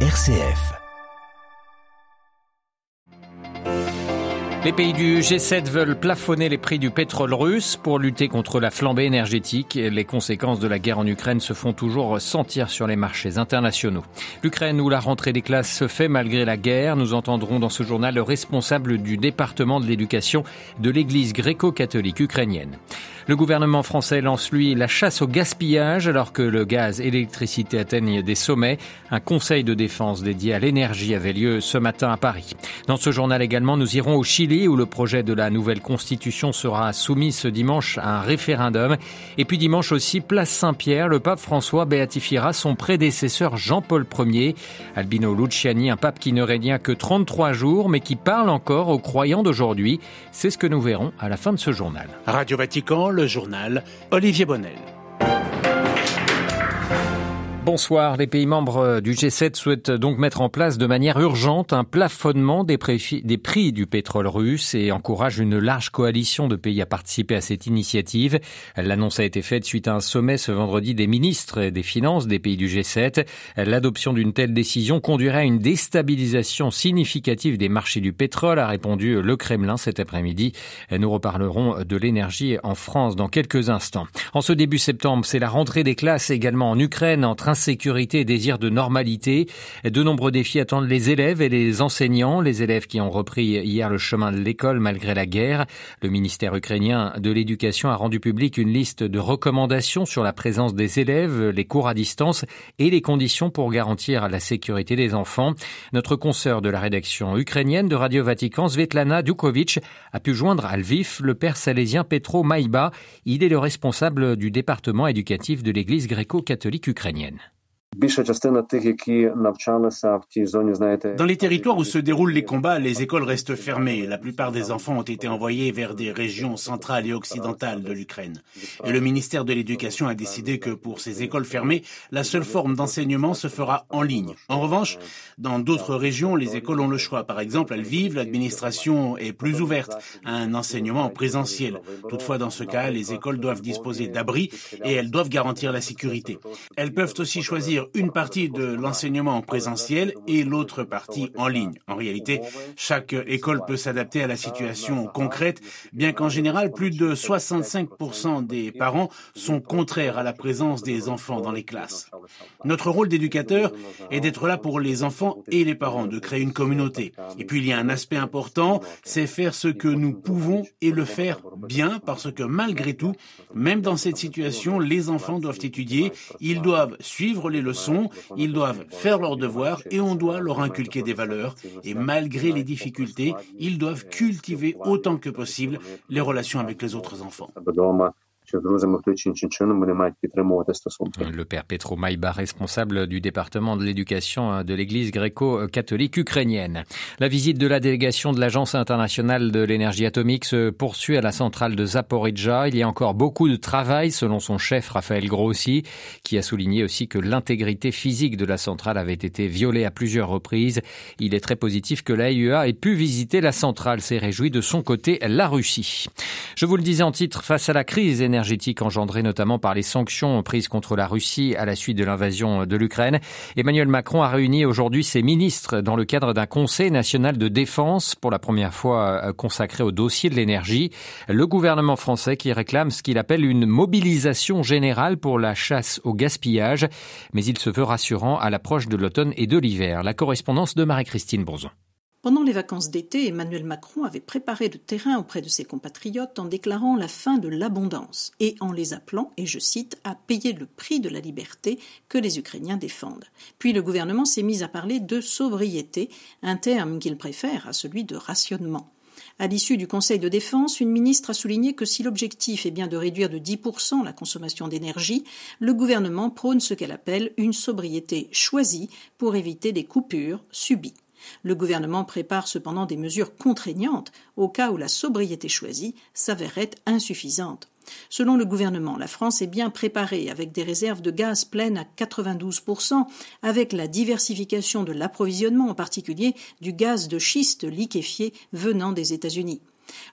RCF. Les pays du G7 veulent plafonner les prix du pétrole russe pour lutter contre la flambée énergétique. Les conséquences de la guerre en Ukraine se font toujours sentir sur les marchés internationaux. L'Ukraine où la rentrée des classes se fait malgré la guerre, nous entendrons dans ce journal le responsable du département de l'éducation de l'église gréco-catholique ukrainienne. Le gouvernement français lance, lui, la chasse au gaspillage alors que le gaz et l'électricité atteignent des sommets. Un conseil de défense dédié à l'énergie avait lieu ce matin à Paris. Dans ce journal également, nous irons au Chili où le projet de la nouvelle constitution sera soumis ce dimanche à un référendum. Et puis dimanche aussi, place Saint-Pierre, le pape François béatifiera son prédécesseur Jean-Paul Ier. Albino Luciani, un pape qui ne régna que 33 jours mais qui parle encore aux croyants d'aujourd'hui. C'est ce que nous verrons à la fin de ce journal. Radio Vatican, le journal Olivier Bonnel. Bonsoir. Les pays membres du G7 souhaitent donc mettre en place de manière urgente un plafonnement des, prix du pétrole russe et encouragent une large coalition de pays à participer à cette initiative. L'annonce a été faite suite à un sommet ce vendredi des ministres des Finances des pays du G7. L'adoption d'une telle décision conduirait à une déstabilisation significative des marchés du pétrole, a répondu le Kremlin cet après-midi. Nous reparlerons de l'énergie en France dans quelques instants. En ce début septembre, c'est la rentrée des classes également en Ukraine insécurité et désir de normalité. De nombreux défis attendent les élèves et les enseignants, les élèves qui ont repris hier le chemin de l'école malgré la guerre. Le ministère ukrainien de l'Éducation a rendu public une liste de recommandations sur la présence des élèves, les cours à distance et les conditions pour garantir la sécurité des enfants. Notre consoeur de la rédaction ukrainienne de Radio Vatican, Svetlana Dukovic, a pu joindre à Lviv le père salésien Petro Maïba. Il est le responsable du département éducatif de l'église gréco-catholique ukrainienne. Dans les territoires où se déroulent les combats, les écoles restent fermées. La plupart des enfants ont été envoyés vers des régions centrales et occidentales de l'Ukraine. Et le ministère de l'Éducation a décidé que pour ces écoles fermées, la seule forme d'enseignement se fera en ligne. En revanche, dans d'autres régions, les écoles ont le choix. Par exemple, à Lviv, l'administration est plus ouverte à un enseignement en présentiel. Toutefois, dans ce cas, les écoles doivent disposer d'abris et elles doivent garantir la sécurité. Elles peuvent aussi choisir une partie de l'enseignement en présentiel et l'autre partie en ligne. En réalité, chaque école peut s'adapter à la situation concrète, bien qu'en général, plus de 65% des parents sont contraires à la présence des enfants dans les classes. Notre rôle d'éducateur est d'être là pour les enfants et les parents, de créer une communauté. Et puis il y a un aspect important, c'est faire ce que nous pouvons et le faire bien, parce que malgré tout, même dans cette situation, les enfants doivent étudier, ils doivent suivre les leçons, ils doivent faire leurs devoirs et on doit leur inculquer des valeurs. Et malgré les difficultés, ils doivent cultiver autant que possible les relations avec les autres enfants. Le père Petro Maïba, responsable du département de l'éducation hein, de l'église gréco-catholique ukrainienne. La visite de la délégation de l'Agence internationale de l'énergie atomique se poursuit à la centrale de Zaporizhzhia. Il y a encore beaucoup de travail, selon son chef Raphaël Grossi, qui a souligné aussi que l'intégrité physique de la centrale avait été violée à plusieurs reprises. Il est très positif que l'AIEA ait pu visiter la centrale. S'est réjoui de son côté la Russie. Je vous le disais en titre, face à la crise énergétique, énergétique engendrée notamment par les sanctions prises contre la Russie à la suite de l'invasion de l'Ukraine. Emmanuel Macron a réuni aujourd'hui ses ministres dans le cadre d'un Conseil national de défense pour la première fois euh, consacré au dossier de l'énergie. Le gouvernement français qui réclame ce qu'il appelle une mobilisation générale pour la chasse au gaspillage, mais il se veut rassurant à l'approche de l'automne et de l'hiver. La correspondance de Marie-Christine Bourson. Pendant les vacances d'été, Emmanuel Macron avait préparé le terrain auprès de ses compatriotes en déclarant la fin de l'abondance et en les appelant, et je cite, à payer le prix de la liberté que les Ukrainiens défendent. Puis le gouvernement s'est mis à parler de sobriété, un terme qu'il préfère à celui de rationnement. À l'issue du Conseil de défense, une ministre a souligné que si l'objectif est bien de réduire de 10% la consommation d'énergie, le gouvernement prône ce qu'elle appelle une sobriété choisie pour éviter des coupures subies. Le gouvernement prépare cependant des mesures contraignantes au cas où la sobriété choisie s'avérerait insuffisante. Selon le gouvernement, la France est bien préparée avec des réserves de gaz pleines à 92%, avec la diversification de l'approvisionnement, en particulier du gaz de schiste liquéfié venant des États-Unis.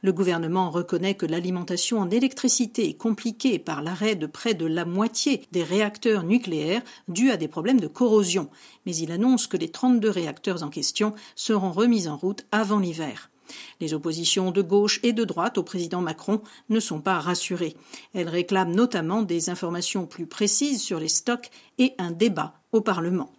Le gouvernement reconnaît que l'alimentation en électricité est compliquée par l'arrêt de près de la moitié des réacteurs nucléaires dus à des problèmes de corrosion, mais il annonce que les 32 réacteurs en question seront remis en route avant l'hiver. Les oppositions de gauche et de droite au président Macron ne sont pas rassurées. Elles réclament notamment des informations plus précises sur les stocks et un débat au Parlement.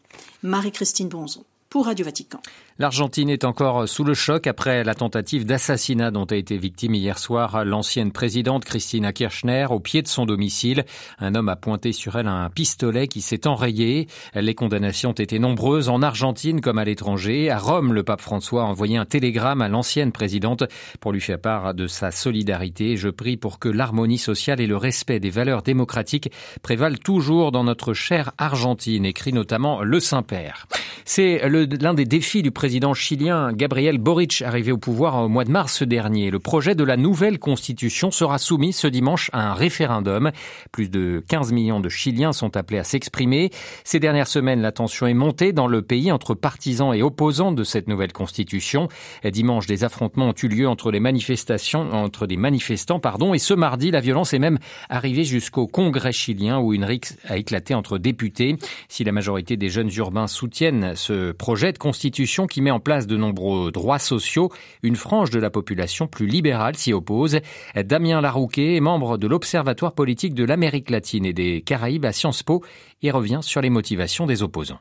Marie-Christine Bonzon pour Radio Vatican. L'Argentine est encore sous le choc après la tentative d'assassinat dont a été victime hier soir l'ancienne présidente Christina Kirchner au pied de son domicile. Un homme a pointé sur elle un pistolet qui s'est enrayé. Les condamnations ont été nombreuses en Argentine comme à l'étranger. À Rome, le pape François a envoyé un télégramme à l'ancienne présidente pour lui faire part de sa solidarité. Je prie pour que l'harmonie sociale et le respect des valeurs démocratiques prévalent toujours dans notre chère Argentine, écrit notamment le Saint-Père. C'est l'un des défis du président chilien Gabriel Boric arrivé au pouvoir au mois de mars dernier. Le projet de la nouvelle constitution sera soumis ce dimanche à un référendum. Plus de 15 millions de Chiliens sont appelés à s'exprimer. Ces dernières semaines, la tension est montée dans le pays entre partisans et opposants de cette nouvelle constitution. Dimanche, des affrontements ont eu lieu entre les manifestations, entre des manifestants, pardon, et ce mardi, la violence est même arrivée jusqu'au Congrès chilien où une rixe a éclaté entre députés. Si la majorité des jeunes urbains soutiennent ce projet de constitution qui met en place de nombreux droits sociaux. Une frange de la population plus libérale s'y oppose. Damien Larouquet est membre de l'Observatoire politique de l'Amérique latine et des Caraïbes à Sciences Po et revient sur les motivations des opposants.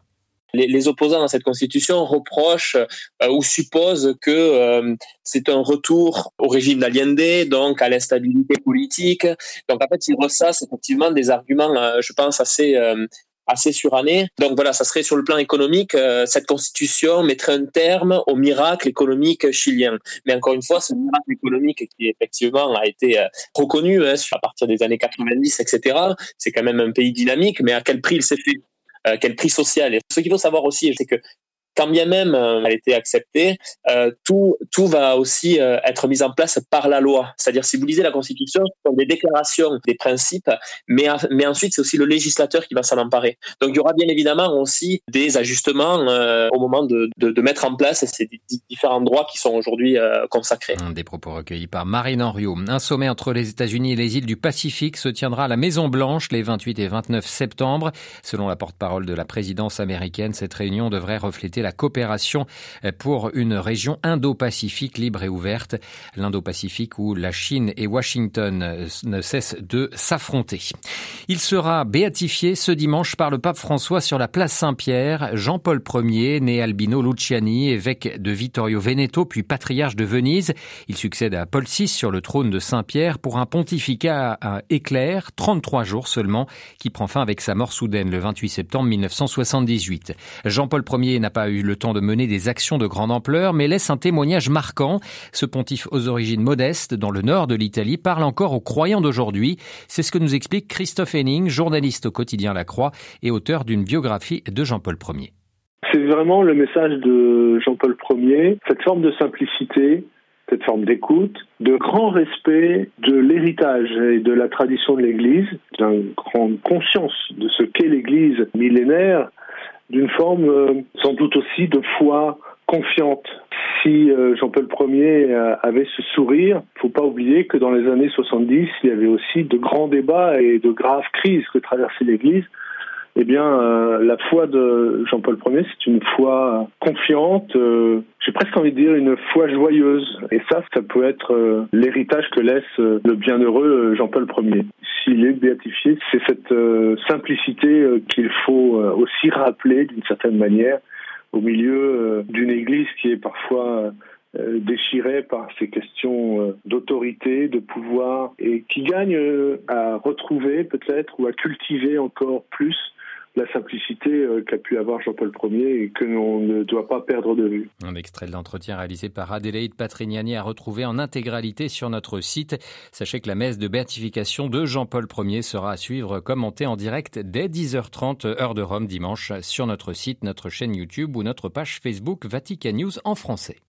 Les, opposants dans cette constitution reprochent euh, ou supposent que euh, c'est un retour au régime d'Allende, donc à l'instabilité politique. Donc en fait, ils ressassent effectivement des arguments, euh, je pense, assez assez surannée. Donc voilà, ça serait sur le plan économique, euh, cette constitution mettrait un terme au miracle économique chilien. Mais encore une fois, ce miracle économique qui effectivement a été euh, reconnu hein, à partir des années 90, etc., c'est quand même un pays dynamique, mais à quel prix il s'est fait euh, quel prix social. Et ce qu'il faut savoir aussi, c'est que quand bien même euh, elle été acceptée, euh, tout, tout va aussi euh, être mis en place par la loi. C'est-à-dire, si vous lisez la Constitution, ce sont des déclarations, des principes, mais, mais ensuite, c'est aussi le législateur qui va s'en emparer. Donc, il y aura bien évidemment aussi des ajustements au moment de, de, de, mettre en place ces différents droits qui sont aujourd'hui consacrés. Des propos recueillis par Marine Henriot. Un sommet entre les États-Unis et les îles du Pacifique se tiendra à la Maison-Blanche les 28 et 29 septembre. Selon la porte-parole de la présidence américaine, cette réunion devrait refléter la coopération pour une région Indo-Pacifique libre et ouverte. L'Indo-Pacifique où la Chine et Washington ne cessent de s'affronter. Il sera béatifié ce dimanche par le pape François sur la place Saint-Pierre. Jean-Paul Ier, né Albino Luciani, évêque de Vittorio Veneto, puis patriarche de Venise. Il succède à Paul VI sur le trône de Saint-Pierre pour un pontificat éclair, 33 jours seulement, qui prend fin avec sa mort soudaine le 28 septembre 1978. Jean-Paul Ier n'a pas le temps de mener des actions de grande ampleur, mais laisse un témoignage marquant. Ce pontife aux origines modestes, dans le nord de l'Italie, parle encore aux croyants d'aujourd'hui. C'est ce que nous explique Christophe Henning, journaliste au quotidien La Croix et auteur d'une biographie de Jean-Paul Ier. C'est vraiment le message de Jean-Paul Ier, cette forme de simplicité, cette forme d'écoute, de grand respect de l'héritage et de la tradition de l'Église, d'une grande conscience de ce qu'est l'Église millénaire, d'une forme euh, sans doute aussi de foi confiante. Si euh, Jean-Paul Ier euh, avait ce sourire, faut pas oublier que dans les années 70, il y avait aussi de grands débats et de graves crises que traversait l'Église eh bien, euh, la foi de Jean-Paul Ier, c'est une foi confiante, euh, j'ai presque envie de dire une foi joyeuse. Et ça, ça peut être euh, l'héritage que laisse le bienheureux Jean-Paul Ier. S'il est béatifié, c'est cette simplicité qu'il faut aussi rappeler d'une certaine manière au milieu d'une Église qui est parfois déchirée par ces questions d'autorité, de pouvoir, et qui gagne à retrouver peut-être ou à cultiver encore plus la simplicité euh, qu'a pu avoir Jean-Paul Ier et que l'on ne doit pas perdre de vue. Un extrait de l'entretien réalisé par Adélaïde Patrignani à retrouver en intégralité sur notre site. Sachez que la messe de béatification de Jean-Paul Ier sera à suivre commentée en direct dès 10h30 heure de Rome dimanche sur notre site, notre chaîne YouTube ou notre page Facebook Vatican News en français.